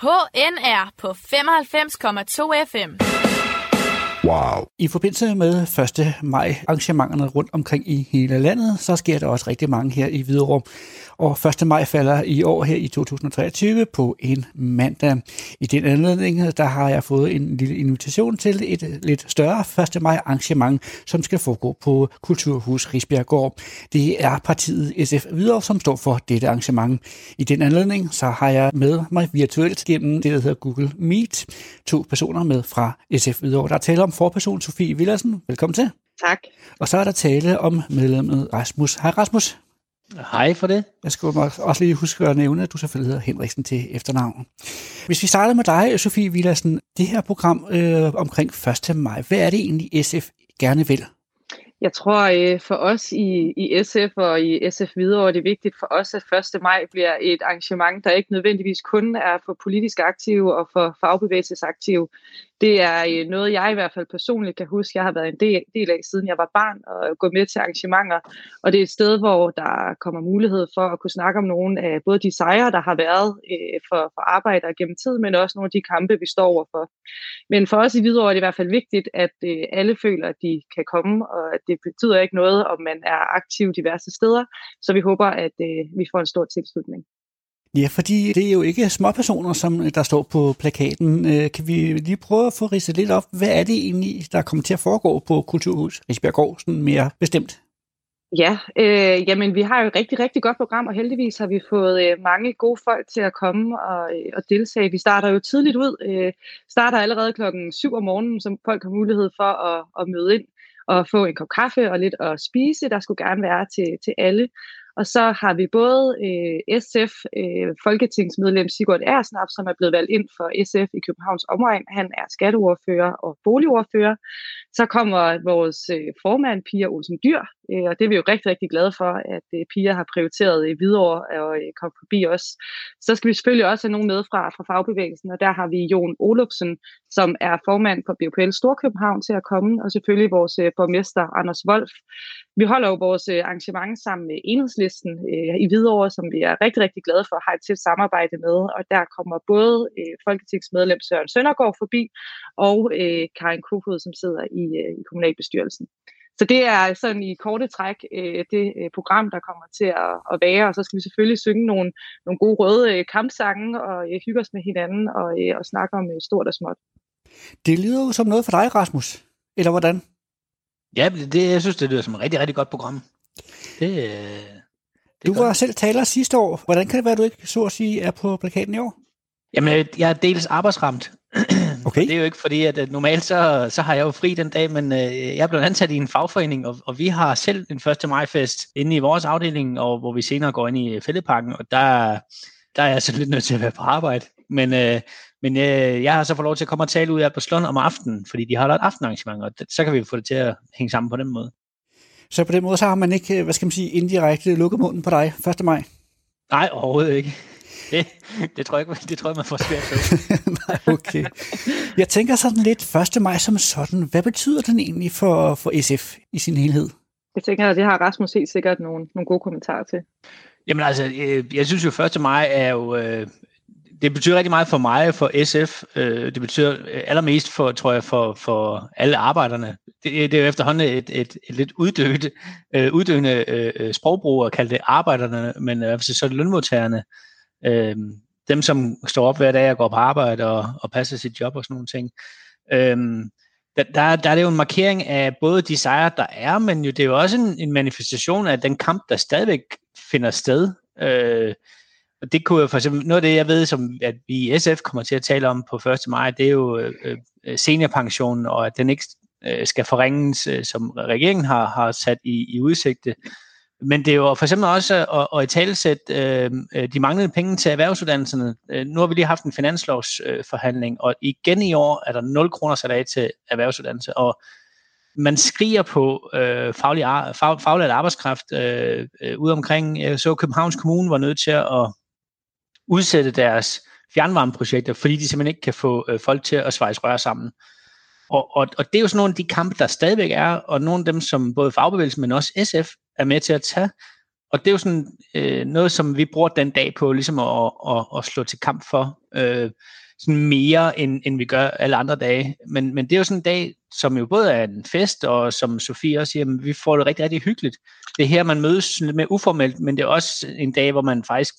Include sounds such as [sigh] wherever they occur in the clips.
HNR på 95,2 FM. Wow. I forbindelse med 1. maj arrangementerne rundt omkring i hele landet, så sker der også rigtig mange her i Hvidovre. Og 1. maj falder i år her i 2023 på en mandag. I den anledning, der har jeg fået en lille invitation til et lidt større 1. maj arrangement, som skal foregå på Kulturhus Risbjerggård. Det er partiet SF Hvidovre, som står for dette arrangement. I den anledning, så har jeg med mig virtuelt gennem det, der hedder Google Meet, to personer med fra SF Hvidovre. Der taler om forperson Sofie Villersen. Velkommen til. Tak. Og så er der tale om medlemmet Rasmus. Hej Rasmus. Hej for det. Jeg skal også lige huske at nævne, at du selvfølgelig hedder Henriksen til efternavn. Hvis vi starter med dig, Sofie Villersen, det her program øh, omkring 1. maj, hvad er det egentlig, SF gerne vil? Jeg tror øh, for os i, i SF og i SF videre, det er vigtigt for os, at 1. maj bliver et arrangement, der ikke nødvendigvis kun er for politisk aktive og for fagbevægelsesaktive det er øh, noget, jeg i hvert fald personligt kan huske, jeg har været en del, del af, siden jeg var barn, og gå med til arrangementer. Og det er et sted, hvor der kommer mulighed for at kunne snakke om nogle af både de sejre, der har været øh, for, for arbejdere gennem tid, men også nogle af de kampe, vi står overfor. Men for os i Hvidovre er det i hvert fald vigtigt, at øh, alle føler, at de kan komme, og at det betyder ikke noget, om man er aktiv diverse steder. Så vi håber, at øh, vi får en stor tilslutning. Ja, fordi det er jo ikke små personer, som øh, der står på plakaten. Øh, kan vi lige prøve at få ridset lidt op? Hvad er det egentlig, der kommer til at foregå på Kulturhus Risbjerggård, sådan mere bestemt? Ja, øh, jamen vi har jo et rigtig, rigtig godt program, og heldigvis har vi fået øh, mange gode folk til at komme og, øh, og deltage. Vi starter jo tidligt ud, øh, starter allerede klokken 7 om morgenen, så folk har mulighed for at, at møde ind og få en kop kaffe og lidt at spise. Der skulle gerne være til, til alle. Og så har vi både øh, SF, øh, folketingsmedlem Sigurd Ersnap, som er blevet valgt ind for SF i Københavns omegn. Han er skatteordfører og boligordfører. Så kommer vores øh, formand, Pia Olsen Dyr, øh, og det er vi jo rigtig, rigtig glade for, at øh, Pia har prioriteret i Hvidovre og øh, kom forbi os. Så skal vi selvfølgelig også have nogen med fra, fra fagbevægelsen, og der har vi Jon Olufsen, som er formand for BUPL Storkøbenhavn til at komme, og selvfølgelig vores øh, borgmester Anders Wolf. Vi holder jo vores øh, arrangement sammen med Enhedslisten øh, i Hvidovre, som vi er rigtig, rigtig glade for at have et tæt samarbejde med, og der kommer både øh, folketingsmedlem Søren Søndergaard forbi, og øh, Karin Kofod, som sidder i, øh, i kommunalbestyrelsen. Så det er sådan i korte træk øh, det øh, program, der kommer til at, at være, og så skal vi selvfølgelig synge nogle, nogle gode røde øh, kampsange og øh, hygge os med hinanden og, øh, og snakke om øh, stort og småt. Det lyder jo som noget for dig, Rasmus. Eller hvordan? Ja, det, jeg synes, det lyder som et rigtig, rigtig godt program. Det, øh, det du var godt. selv taler sidste år. Hvordan kan det være, at du ikke så at sige er på plakaten i år? Jamen, jeg er dels arbejdsramt. [clears throat] Okay. Det er jo ikke fordi, at øh, normalt så, så har jeg jo fri den dag, men øh, jeg er blevet ansat i en fagforening, og, og vi har selv en 1. majfest inde i vores afdeling, og hvor vi senere går ind i fældeparken, og der, der er jeg så lidt nødt til at være på arbejde. Men, øh, men øh, jeg har så fået lov til at komme og tale ud af på Slund om aftenen, fordi de har et aftenarrangement, og så kan vi få det til at hænge sammen på den måde. Så på den måde, så har man ikke, hvad skal man sige, indirekte lukket munden på dig 1. maj? Nej, overhovedet ikke. Det, det, tror jeg ikke, det tror jeg, man får svært ved. Nej, [laughs] okay. Jeg tænker sådan lidt 1. maj som sådan. Hvad betyder den egentlig for, for SF i sin helhed? Jeg tænker, at det har Rasmus helt sikkert nogle, nogle gode kommentarer til. Jamen altså, øh, jeg synes jo 1. maj er jo øh, det betyder rigtig meget for mig, for SF. Øh, det betyder øh, allermest for, tror jeg, for, for alle arbejderne. Det, det er jo efterhånden et, et, et lidt uddøde, øh, uddøende øh, øh, sprogbrug at kalde det arbejderne, men øh, så er det lønmodtagerne. Øh, dem, som står op hver dag og går på arbejde og, og passer sit job og sådan nogle ting. Øh, der, der, der er det jo en markering af både de sejre, der er, men jo, det er jo også en, en manifestation af den kamp, der stadigvæk finder sted. Øh, og det kunne jo for eksempel, noget af det, jeg ved, som at vi i SF kommer til at tale om på 1. maj, det er jo øh, øh, seniorpensionen, og at den ikke øh, skal forringes, øh, som regeringen har, har sat i, i udsigte. Men det er jo for eksempel også at, at i talesæt øh, øh, de manglende penge til erhvervsuddannelserne. Øh, nu har vi lige haft en finanslovsforhandling, øh, og igen i år er der 0 kroner sat af til erhvervsuddannelse, og man skriger på øh, faglig, fag, faglig arbejdskraft øh, øh, ude omkring. Jeg så Københavns Kommune var nødt til at udsætte deres fjernvarmeprojekter, fordi de simpelthen ikke kan få øh, folk til at svejse rør sammen. Og, og, og det er jo sådan nogle af de kampe, der stadigvæk er, og nogle af dem, som både fagbevægelsen, men også SF er med til at tage. og det er jo sådan øh, noget, som vi bruger den dag på, ligesom at, at, at slå til kamp for, øh, sådan mere, end, end vi gør alle andre dage. Men, men det er jo sådan en dag, som jo både er en fest, og som Sofie også siger, jamen, vi får det rigtig, rigtig hyggeligt. Det er her, man mødes lidt mere uformelt, men det er også en dag, hvor man faktisk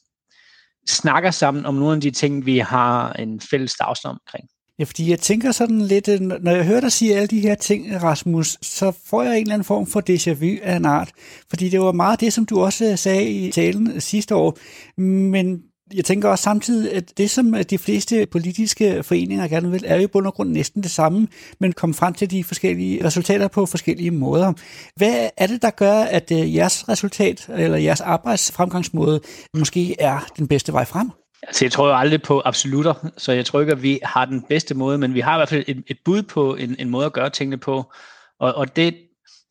snakker sammen om nogle af de ting, vi har en fælles dagsorden omkring. Ja, fordi jeg tænker sådan lidt, øh, når jeg hører dig sige alle de her ting, Rasmus, så får jeg en eller anden form for déjà vu af en art. Fordi det var meget det, som du også øh, sagde i talen øh, sidste år. Men jeg tænker også samtidig, at det, som øh, de fleste politiske foreninger gerne vil, er jo i bund og grund næsten det samme, men komme frem til de forskellige resultater på forskellige måder. Hvad er det, der gør, at øh, jeres resultat, eller jeres arbejdsfremgangsmåde, måske er den bedste vej frem? Altså, jeg tror jo aldrig på absolutter, så jeg tror ikke, at vi har den bedste måde, men vi har i hvert fald et, et bud på en, en måde at gøre tingene på. Og, og det,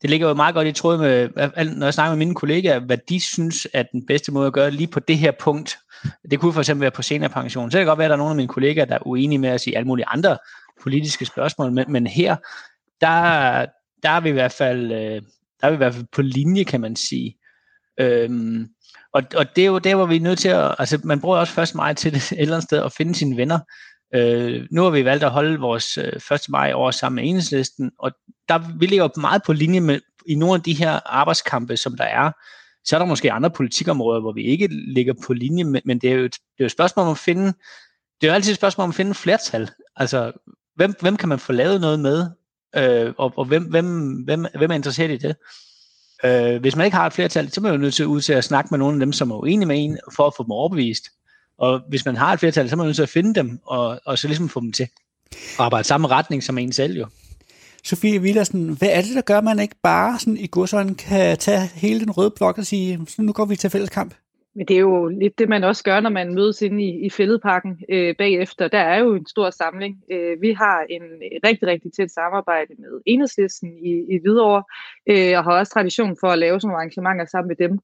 det ligger jo meget godt i tråd med, når jeg snakker med mine kollegaer, hvad de synes er den bedste måde at gøre lige på det her punkt. Det kunne for eksempel være på seniorpension. Så kan det godt være, at der er nogle af mine kollegaer, der er uenige med at sige alle mulige andre politiske spørgsmål, men, men her, der, der er vi i hvert fald, øh, der er vi i hvert fald på linje, kan man sige. Øhm, og, og det er jo der, hvor vi er nødt til at, altså man bruger også først maj til det [laughs] et eller andet sted at finde sine venner. Øh, nu har vi valgt at holde vores øh, 1. maj over sammen med enhedslisten, og der, vi ligger jo meget på linje med i nogle af de her arbejdskampe, som der er. Så er der måske andre politikområder, hvor vi ikke ligger på linje, men det er jo et, det er jo et spørgsmål om at finde, det er jo altid et spørgsmål om at finde flertal. Altså, hvem, hvem kan man få lavet noget med, øh, og, og hvem, hvem, hvem, hvem er interesseret i det? Øh, hvis man ikke har et flertal, så er man jo nødt til, ud til at snakke med nogle af dem, som er uenige med en, for at få dem overbevist. Og hvis man har et flertal, så er man nødt til at finde dem, og, og så ligesom få dem til at arbejde samme retning som en selv jo. Sofie Villersen, hvad er det, der gør, at man ikke bare sådan i godsøjne kan tage hele den røde blok og sige, så nu går vi til fælleskamp? Men det er jo lidt det, man også gør, når man mødes inde i, i fældeparken øh, bagefter. Der er jo en stor samling. Øh, vi har en rigtig, rigtig tæt samarbejde med Enhedslisten i, i Hvidovre, øh, og har også tradition for at lave sådan nogle arrangementer sammen med dem.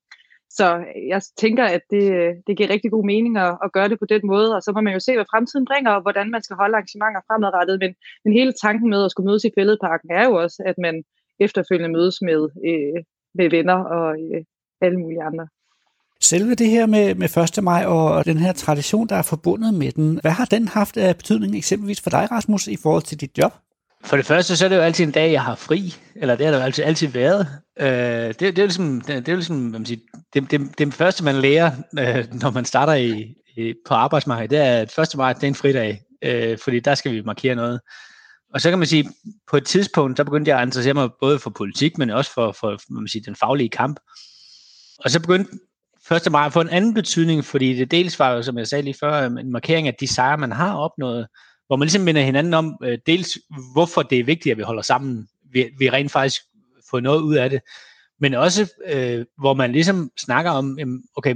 Så jeg tænker, at det, det giver rigtig god mening at, at gøre det på den måde, og så må man jo se, hvad fremtiden bringer, og hvordan man skal holde arrangementer fremadrettet. Men, men hele tanken med at skulle mødes i fældeparken er jo også, at man efterfølgende mødes med, øh, med venner og øh, alle mulige andre. Selve det her med, med 1. maj og den her tradition, der er forbundet med den, hvad har den haft af betydning eksempelvis for dig, Rasmus, i forhold til dit job? For det første, så er det jo altid en dag, jeg har fri, eller det har det jo altid, altid været. Øh, det, det, er jo ligesom, det, det er ligesom hvad man siger, det, det, det første, man lærer, øh, når man starter i, i, på arbejdsmarkedet, det er, at 1. maj, det er en fridag, øh, fordi der skal vi markere noget. Og så kan man sige, på et tidspunkt, så begyndte jeg at interessere mig både for politik, men også for, for man siger, den faglige kamp. Og så begyndte 1. maj at få en anden betydning, fordi det dels var jo, som jeg sagde lige før, en markering af de sejre, man har opnået, hvor man ligesom minder hinanden om, øh, dels hvorfor det er vigtigt, at vi holder sammen, vi, vi rent faktisk får noget ud af det, men også øh, hvor man ligesom snakker om, okay,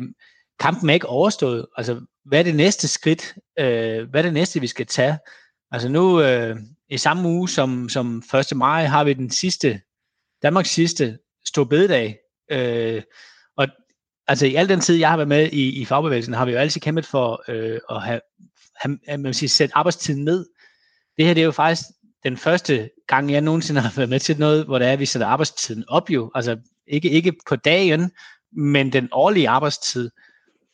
kampen er ikke overstået, altså hvad er det næste skridt, øh, hvad er det næste, vi skal tage? Altså nu, øh, i samme uge som, som 1. maj, har vi den sidste, Danmarks sidste stor bededag, øh, og altså i al den tid, jeg har været med i, i fagbevægelsen, har vi jo altid kæmpet for øh, at have han, man sige, sætte arbejdstiden ned. Det her det er jo faktisk den første gang, jeg nogensinde har været med til noget, hvor det er, at vi sætter arbejdstiden op jo. Altså ikke, ikke på dagen, men den årlige arbejdstid.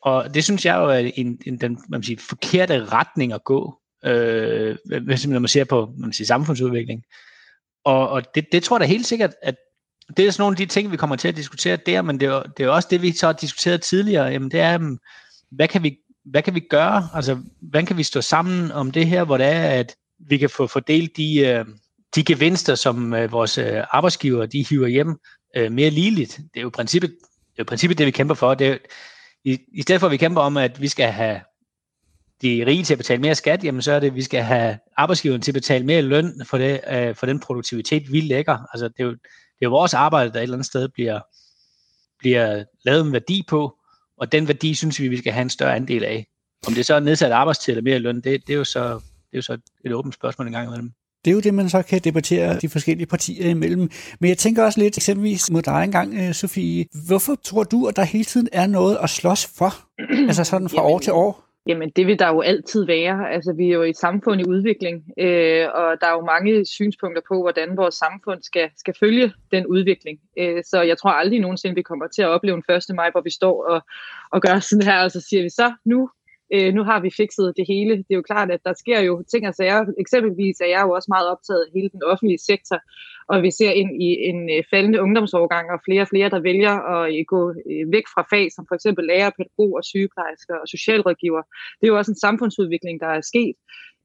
Og det synes jeg jo er en, en, den man siger, forkerte retning at gå, øh, hvis man ser på man siger, samfundsudvikling. Og, og det, det tror jeg da helt sikkert, at det er sådan nogle af de ting, vi kommer til at diskutere der, men det er, det er også det, vi så har diskuteret tidligere. Jamen, det er, hvad kan vi hvad kan vi gøre? Altså, hvordan kan vi stå sammen om det her, hvor det er, at vi kan få fordelt de, øh, de gevinster, som øh, vores øh, arbejdsgiver de hiver hjem øh, mere ligeligt. Det er jo princippet, det, er jo princippet, det vi kæmper for. Det er, i, I stedet for, at vi kæmper om, at vi skal have de rige til at betale mere skat, jamen så er det, at vi skal have arbejdsgiveren til at betale mere løn for, det, øh, for den produktivitet, vi lægger. Altså, det, er jo, det er jo vores arbejde, der et eller andet sted bliver, bliver lavet en værdi på, og den værdi synes vi, vi skal have en større andel af. Om det så er nedsat arbejdstid eller mere løn, det, det, er jo så, det er jo så et åbent spørgsmål en gang imellem. Det er jo det, man så kan debattere de forskellige partier imellem. Men jeg tænker også lidt eksempelvis mod dig engang, øh, Sofie. Hvorfor tror du, at der hele tiden er noget at slås for? [clears throat] altså sådan fra år til år? Jamen, det vil der jo altid være. Altså, vi er jo et samfund i udvikling, øh, og der er jo mange synspunkter på, hvordan vores samfund skal, skal følge den udvikling. Øh, så jeg tror aldrig nogensinde, vi kommer til at opleve en 1. maj, hvor vi står og, og gør sådan her, og så siger vi så, nu øh, nu har vi fikset det hele. Det er jo klart, at der sker jo ting og sager. Eksempelvis er jeg jo også meget optaget af hele den offentlige sektor, og vi ser ind i en øh, faldende ungdomsovergang, og flere og flere, der vælger at øh, gå øh, væk fra fag, som for eksempel lærer, pædagog og sygeplejersker og socialrådgiver. Det er jo også en samfundsudvikling, der er sket.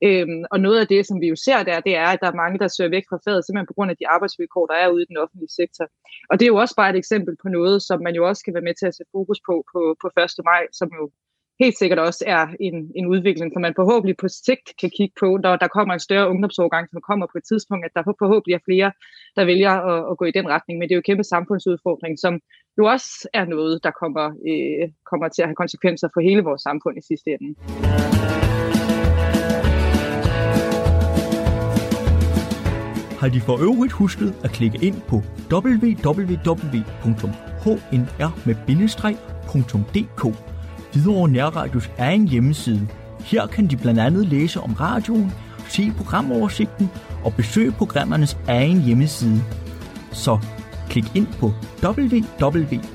Øhm, og noget af det, som vi jo ser der, det er, at der er mange, der søger væk fra faget, simpelthen på grund af de arbejdsvilkår, der er ude i den offentlige sektor. Og det er jo også bare et eksempel på noget, som man jo også kan være med til at sætte fokus på på, på 1. maj, som jo helt sikkert også er en, en udvikling, som man forhåbentlig på sigt kan kigge på, når der kommer en større ungdomsovergang, som kommer på et tidspunkt, at der forhåbentlig er flere, der vælger at, at gå i den retning. Men det er jo en kæmpe samfundsudfordring, som jo også er noget, der kommer, øh, kommer til at have konsekvenser for hele vores samfund i sidste ende. har de for øvrigt husket at klikke ind på www.hnr.dk Hvidovre Nærradios egen hjemmeside. Her kan de blandt andet læse om radioen, se programoversigten og besøge programmernes egen hjemmeside. Så klik ind på www.hnr.dk.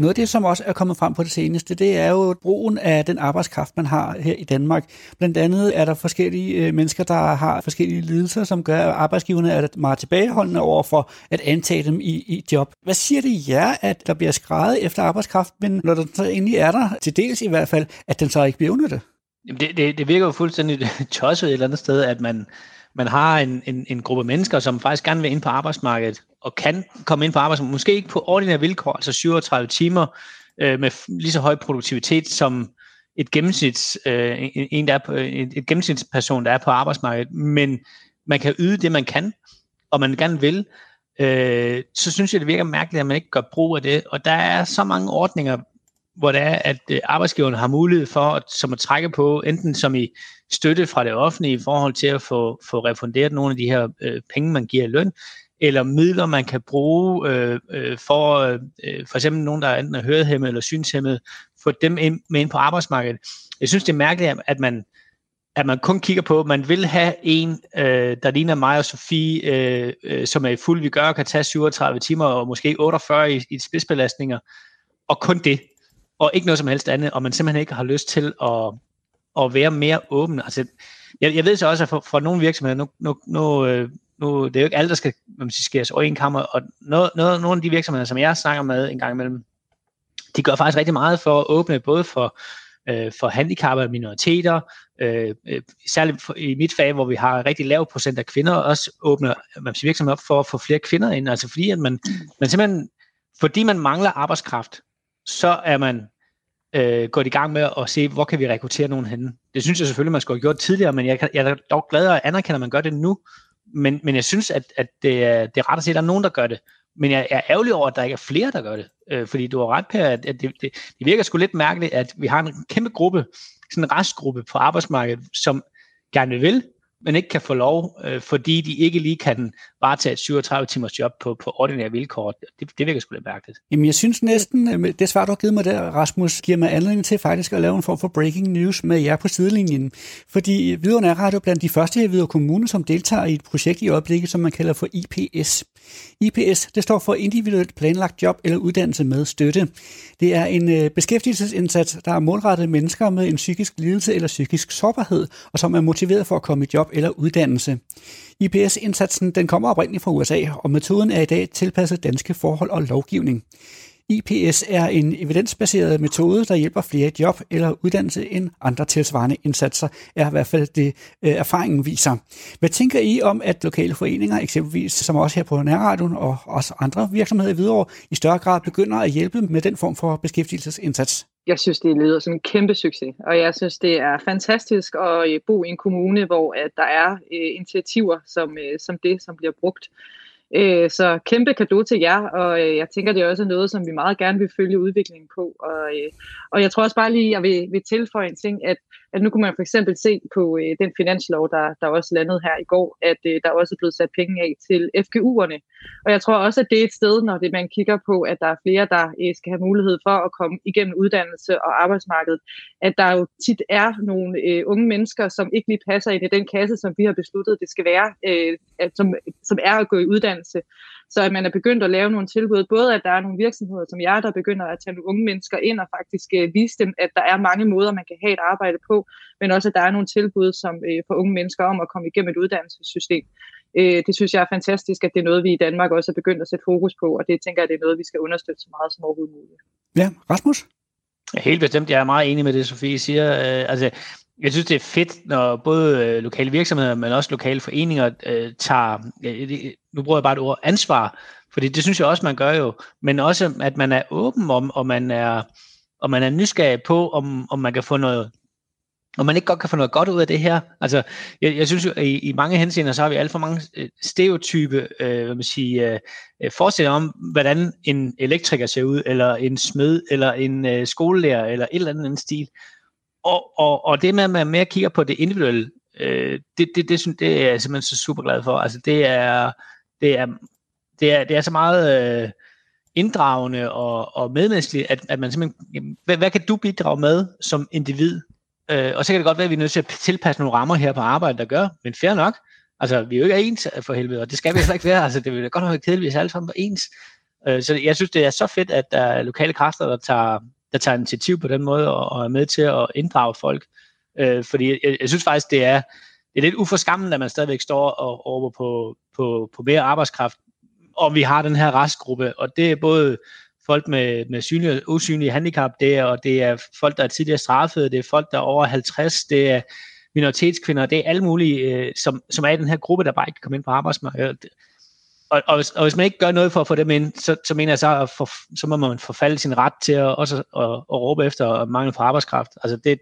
Noget af det, som også er kommet frem på det seneste, det er jo brugen af den arbejdskraft, man har her i Danmark. Blandt andet er der forskellige øh, mennesker, der har forskellige lidelser, som gør, at arbejdsgiverne er meget tilbageholdende over for at antage dem i, i job. Hvad siger det jer, at der bliver skrevet efter arbejdskraft, men når den så egentlig er der, til dels i hvert fald, at den så ikke bliver udnyttet? Det, det, det virker jo fuldstændig [laughs] tosset et eller andet sted, at man, man har en, en, en gruppe mennesker, som faktisk gerne vil ind på arbejdsmarkedet, og kan komme ind på arbejdsmarkedet, måske ikke på ordinære vilkår, altså 37 timer, øh, med lige så høj produktivitet som et gennemsnits, øh, en, der er på, et, et gennemsnitsperson, der er på arbejdsmarkedet, men man kan yde det, man kan, og man gerne vil, øh, så synes jeg, det virker mærkeligt, at man ikke gør brug af det. Og der er så mange ordninger, hvor det er, at øh, arbejdsgiveren arbejdsgiverne har mulighed for at, som at trække på, enten som i støtte fra det offentlige i forhold til at få, få refunderet nogle af de her øh, penge, man giver i løn, eller midler, man kan bruge øh, øh, for øh, øh for eksempel nogen, der er enten er hørehæmmet eller synshæmmet, få dem ind, med ind på arbejdsmarkedet. Jeg synes, det er mærkeligt, at man, at man kun kigger på, at man vil have en, øh, der ligner mig og Sofie, øh, øh, som er i fuld vi gør, kan tage 37 timer og måske 48 i, i spidsbelastninger, og kun det, og ikke noget som helst andet, og man simpelthen ikke har lyst til at, at være mere åben. Altså, jeg, jeg ved så også, at for, for nogle virksomheder, nu, nu, nu, øh, nu det er jo ikke alle, der skal man siger, skæres over en kammer, og noget, noget, nogle af de virksomheder, som jeg snakker med en gang imellem, de gør faktisk rigtig meget for at åbne både for, øh, for handicappede minoriteter, øh, øh, særligt for, i mit fag, hvor vi har rigtig lav procent af kvinder, også åbner man siger, virksomheder op for at få flere kvinder ind, altså fordi at man, man simpelthen, fordi man mangler arbejdskraft, så er man øh, gået i gang med at se, hvor kan vi rekruttere nogen henne. Det synes jeg selvfølgelig, man skulle have gjort tidligere, men jeg, jeg er dog glad og anerkender, at man gør det nu, men, men jeg synes, at, at det, er, det er ret at se, at der er nogen, der gør det. Men jeg er ærgerlig over, at der ikke er flere, der gør det. Øh, fordi du har ret, Per, at, at det, det, det virker sgu lidt mærkeligt, at vi har en kæmpe gruppe, sådan en restgruppe på arbejdsmarkedet, som gerne vil, men ikke kan få lov, øh, fordi de ikke lige kan varetage et 37 timers job på, på ordinære vilkår. Det, det virker sgu lidt mærkeligt. Jamen, jeg synes næsten, øh, det svar, du har givet mig der, Rasmus, giver mig anledning til faktisk at lave en form for breaking news med jer på sidelinjen. Fordi øh, Hvidovre er blandt de første i Hvidovre Kommune, som deltager i et projekt i øjeblikket, som man kalder for IPS. IPS, det står for individuelt planlagt job eller uddannelse med støtte. Det er en øh, beskæftigelsesindsats, der er målrettet mennesker med en psykisk lidelse eller psykisk sårbarhed, og som er motiveret for at komme i job eller uddannelse. IPS-indsatsen den kommer oprindeligt fra USA, og metoden er i dag tilpasset danske forhold og lovgivning. IPS er en evidensbaseret metode, der hjælper flere i job eller uddannelse end andre tilsvarende indsatser, er i hvert fald det øh, erfaringen viser. Hvad tænker I om, at lokale foreninger, eksempelvis som også her på Nærradion og også andre virksomheder i Hvidovre, i større grad begynder at hjælpe med den form for beskæftigelsesindsats? jeg synes, det lyder som en kæmpe succes, og jeg synes, det er fantastisk at bo i en kommune, hvor at der er øh, initiativer som, øh, som det, som bliver brugt. Øh, så kæmpe kado til jer, og øh, jeg tænker, det er også noget, som vi meget gerne vil følge udviklingen på. Og, øh, og jeg tror også bare lige, jeg vil, vil tilføje en ting, at at nu kunne man for eksempel se på øh, den finanslov, der, der også landede her i går, at øh, der også er blevet sat penge af til FGU'erne. Og jeg tror også, at det er et sted, når det, man kigger på, at der er flere, der øh, skal have mulighed for at komme igennem uddannelse og arbejdsmarkedet, at der jo tit er nogle øh, unge mennesker, som ikke lige passer ind i den kasse, som vi har besluttet, det skal være, øh, at, som, som er at gå i uddannelse. Så at man er begyndt at lave nogle tilbud, både at der er nogle virksomheder som jeg, der begynder at tage nogle unge mennesker ind og faktisk øh, vise dem, at der er mange måder, man kan have et arbejde på, men også at der er nogle tilbud som øh, for unge mennesker om at komme igennem et uddannelsessystem. Øh, det synes jeg er fantastisk, at det er noget, vi i Danmark også er begyndt at sætte fokus på, og det tænker jeg, det er noget, vi skal understøtte så meget som overhovedet muligt. Ja, Rasmus? Helt bestemt. Jeg er meget enig med det, Sofie siger. Øh, altså, jeg synes, det er fedt, når både øh, lokale virksomheder, men også lokale foreninger øh, tager, øh, nu bruger jeg bare et ord, ansvar, fordi det synes jeg også, man gør jo, men også, at man er åben om, og man er, og man er nysgerrig på, om, om man kan få noget, om man ikke godt kan få noget godt ud af det her. Altså, jeg, jeg synes jo, i, i mange henseender, så har vi alt for mange øh, stereotype, øh, hvad man siger, øh, øh, forestillinger om, hvordan en elektriker ser ud, eller en smed, eller en øh, skolelærer, eller et eller andet stil. Og, og, og det med, at man mere kigger på det individuelle, øh, det, det, det, synes, det er jeg simpelthen så super glad for. Altså, det er, det er, det er, det er så meget øh, inddragende og, og medmenneskeligt, at, at man simpelthen, hvad, hvad kan du bidrage med som individ? Øh, og så kan det godt være, at vi er nødt til at tilpasse nogle rammer her på arbejdet, der gør, men fair nok. Altså, vi er jo ikke ens for helvede, og det skal vi heller ikke være. Altså, det ville godt nok være kedeligt, hvis alle sammen var ens. Øh, så jeg synes, det er så fedt, at der er lokale kræfter, der tager, der tager initiativ på den måde, og, og er med til at inddrage folk. Øh, fordi jeg, jeg synes faktisk, det er, det er lidt uforskammende, at man stadigvæk står og over på, på, på mere arbejdskraft, og vi har den her restgruppe, og det er både folk med, med synlige og usynlige handicap, det er, og det er folk, der er tidligere straffet, det er folk, der er over 50, det er minoritetskvinder, det er alle mulige, øh, som, som er i den her gruppe, der bare ikke kan komme ind på arbejdsmarkedet. Og, og, hvis, og hvis man ikke gør noget for at få dem ind, så, så mener jeg så, at for, så må man forfalde sin ret til at, også at, at, at råbe efter mangel på arbejdskraft. Altså det,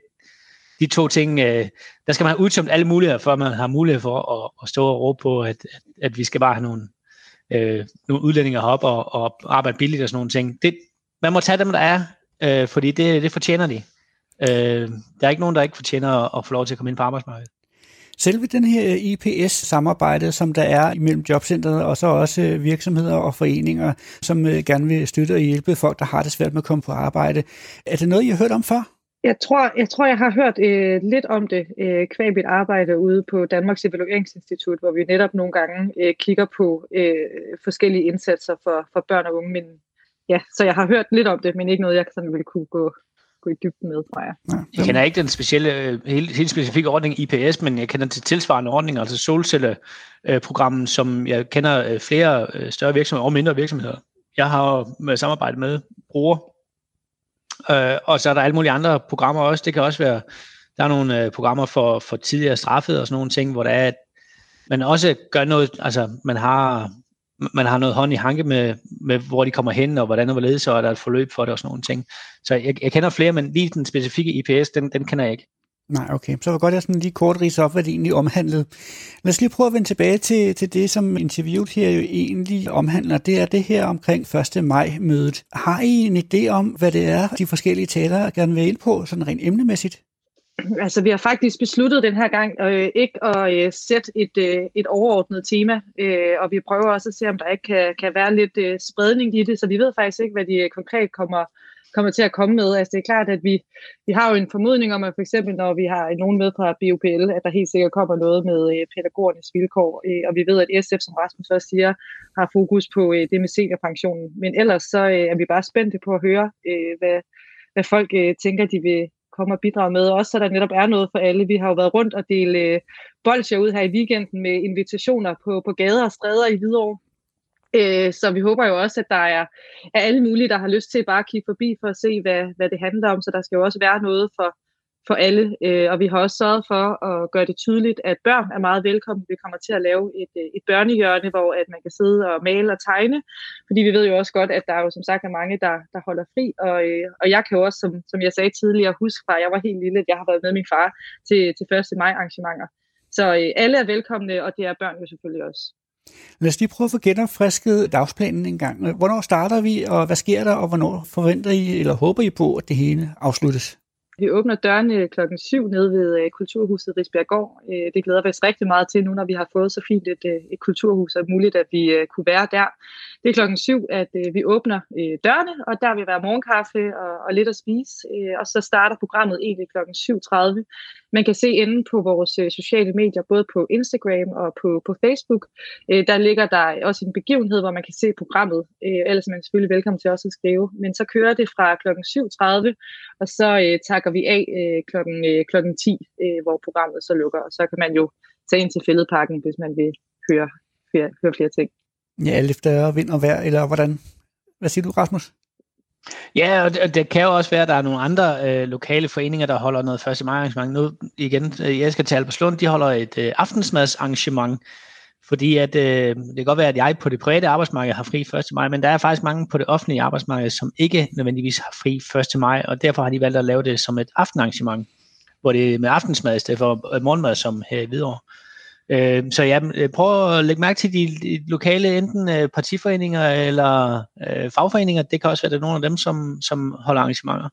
de to ting, øh, der skal man have udtømt alle muligheder, for man har mulighed for at, at stå og råbe på, at, at, at vi skal bare have nogle, øh, nogle udlændinge herop og, og arbejde billigt og sådan nogle ting. Det, man må tage dem, der er, øh, fordi det, det fortjener de. Øh, der er ikke nogen, der ikke fortjener at, at få lov til at komme ind på arbejdsmarkedet. Selve den her øh, IPS-samarbejde, som der er mellem jobcentret og så også øh, virksomheder og foreninger, som øh, gerne vil støtte og hjælpe folk, der har det svært med at komme på arbejde. Er det noget, I har hørt om før? Jeg tror, jeg, tror, jeg har hørt øh, lidt om det øh, kvæg mit arbejde ude på Danmarks Evalueringsinstitut, hvor vi netop nogle gange øh, kigger på øh, forskellige indsatser for, for børn og unge. Men, ja, så jeg har hørt lidt om det, men ikke noget, jeg sådan vil kunne gå, gå i dybden med, tror jeg. Jeg kender ikke den specielle, øh, helt, helt specifikke ordning IPS, men jeg kender til tilsvarende ordninger, altså solcelleprogrammet, som jeg kender øh, flere øh, større virksomheder og mindre virksomheder. Jeg har med samarbejde med bruger Øh, og så er der alle mulige andre programmer også. Det kan også være, der er nogle øh, programmer for, for tidligere straffet og sådan nogle ting, hvor der er, at man også gør noget, altså man har, man har noget hånd i hanke med, med, hvor de kommer hen, og hvordan og hvorledes, og er der et forløb for det og sådan nogle ting. Så jeg, jeg kender flere, men lige den specifikke IPS, den, den kender jeg ikke. Nej, okay. Så var godt, at jeg sådan lige kort rise op, hvad det egentlig omhandlede. Lad os lige prøve at vende tilbage til, til det, som interviewet her jo egentlig omhandler. Det er det her omkring 1. maj-mødet. Har I en idé om, hvad det er, de forskellige talere gerne vil ind på, sådan rent emnemæssigt? Altså, vi har faktisk besluttet den her gang øh, ikke at øh, sætte et, øh, et overordnet tema, øh, og vi prøver også at se, om der ikke kan, kan være lidt øh, spredning i det, så vi ved faktisk ikke, hvad de øh, konkret kommer kommer til at komme med. Altså det er klart, at vi, vi har jo en formodning om, at for eksempel når vi har nogen med fra BUPL, at der helt sikkert kommer noget med øh, pædagogernes vilkår. Øh, og vi ved, at SF, som Rasmus også siger, har fokus på øh, det med seniorpensionen. Men ellers så øh, er vi bare spændte på at høre, øh, hvad, hvad folk øh, tænker, de vil komme og bidrage med. Også så der netop er noget for alle. Vi har jo været rundt og dele øh, bolcher ud her i weekenden med invitationer på, på gader og stræder i Hvidovre Øh, så vi håber jo også, at der er, er alle mulige, der har lyst til bare at kigge forbi for at se, hvad, hvad det handler om. Så der skal jo også være noget for, for alle. Øh, og vi har også sørget for at gøre det tydeligt, at børn er meget velkomne. Vi kommer til at lave et, øh, et børnehjørne, hvor at man kan sidde og male og tegne. Fordi vi ved jo også godt, at der er jo som sagt er mange, der, der holder fri. Og, øh, og jeg kan jo også, som, som jeg sagde tidligere, huske fra jeg var helt lille, at jeg har været med min far til, til 1. maj arrangementer. Så øh, alle er velkomne, og det er børn jo selvfølgelig også. Lad os lige prøve at få genopfrisket dagsplanen en gang. Hvornår starter vi, og hvad sker der, og hvornår forventer I, eller håber I på, at det hele afsluttes? Vi åbner dørene klokken 7 nede ved øh, Kulturhuset Risbjerggård. Øh, det glæder vi os rigtig meget til nu, når vi har fået så fint et, øh, et kulturhus, og muligt, at vi kunne være der. Det er klokken 7, at vi åbner dørene, og der vil være morgenkaffe og, og lidt at spise. Og så starter programmet egentlig klokken 7.30 man kan se inde på vores øh, sociale medier, både på Instagram og på, på Facebook, øh, der ligger der også en begivenhed, hvor man kan se programmet. Øh, ellers er man selvfølgelig velkommen til også at skrive. Men så kører det fra klokken 7.30, og så takker vi af kl. klokken, klokken 10, hvor programmet så lukker. Og så kan man jo tage ind til fældeparken, hvis man vil høre, høre, høre flere ting. Ja, alt efter vind og vejr, eller hvordan? Hvad siger du, Rasmus? Ja, og det, det kan jo også være, at der er nogle andre øh, lokale foreninger, der holder noget 1. maj arrangement. Nu igen, øh, jeg skal til Alberslund, de holder et øh, aftensmadsarrangement, fordi at, øh, det kan godt være, at jeg på det private arbejdsmarked har fri 1. maj, men der er faktisk mange på det offentlige arbejdsmarked, som ikke nødvendigvis har fri 1. maj, og derfor har de valgt at lave det som et aftenarrangement, hvor det er med aftensmad i stedet for morgenmad som her i Hvidovre. Øh, så ja, øh, prøv at lægge mærke til de, de lokale enten øh, partiforeninger eller øh, fagforeninger. Det kan også være, at det er nogle af dem, som, som holder arrangementer.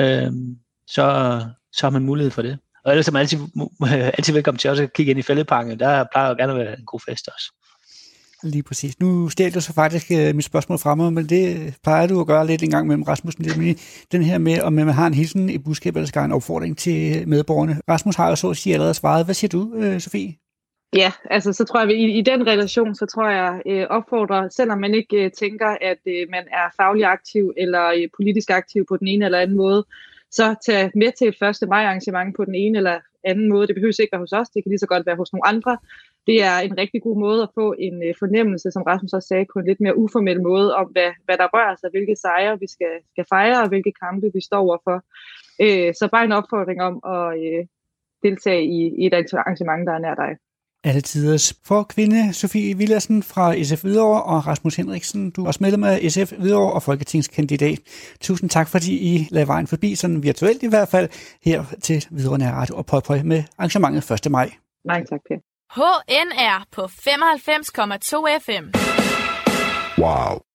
Øh, så, så har man mulighed for det. Og ellers er man altid, [laughs] altid velkommen til også at kigge ind i fældeparken. Der plejer jo gerne at være en god fest også. Lige præcis. Nu stjal du så faktisk uh, mit spørgsmål fremme, men det øh, plejer du at gøre lidt en gang mellem Rasmus. Det den her med, om man har en hilsen i budskab, eller skal en opfordring til medborgerne. Rasmus har jo så at sige allerede svaret. Hvad siger du, uh, Sofie? Ja, altså så tror jeg, at i, i den relation, så tror jeg øh, opfordrer, selvom man ikke øh, tænker, at øh, man er faglig aktiv eller øh, politisk aktiv på den ene eller anden måde, så tag med til et 1. maj arrangement på den ene eller anden måde. Det behøver ikke være hos os, det kan lige så godt være hos nogle andre. Det er en rigtig god måde at få en øh, fornemmelse, som Rasmus også sagde, på en lidt mere uformel måde, om hvad, hvad der rører sig, hvilke sejre vi skal, skal fejre, og hvilke kampe vi står overfor. Øh, så bare en opfordring om at øh, deltage i, i et arrangement, der er nær dig. Alle tiders. For kvinde Sofie Villersen fra SF Hvidovre og Rasmus Henriksen, du er også medlem af SF Hvidovre og folketingskandidat. Tusind tak, fordi I lader vejen forbi, sådan virtuelt i hvert fald, her til Hvidovre Nær Radio og Pøj med arrangementet 1. maj. Mange tak, Per. HNR på 95,2 FM. Wow.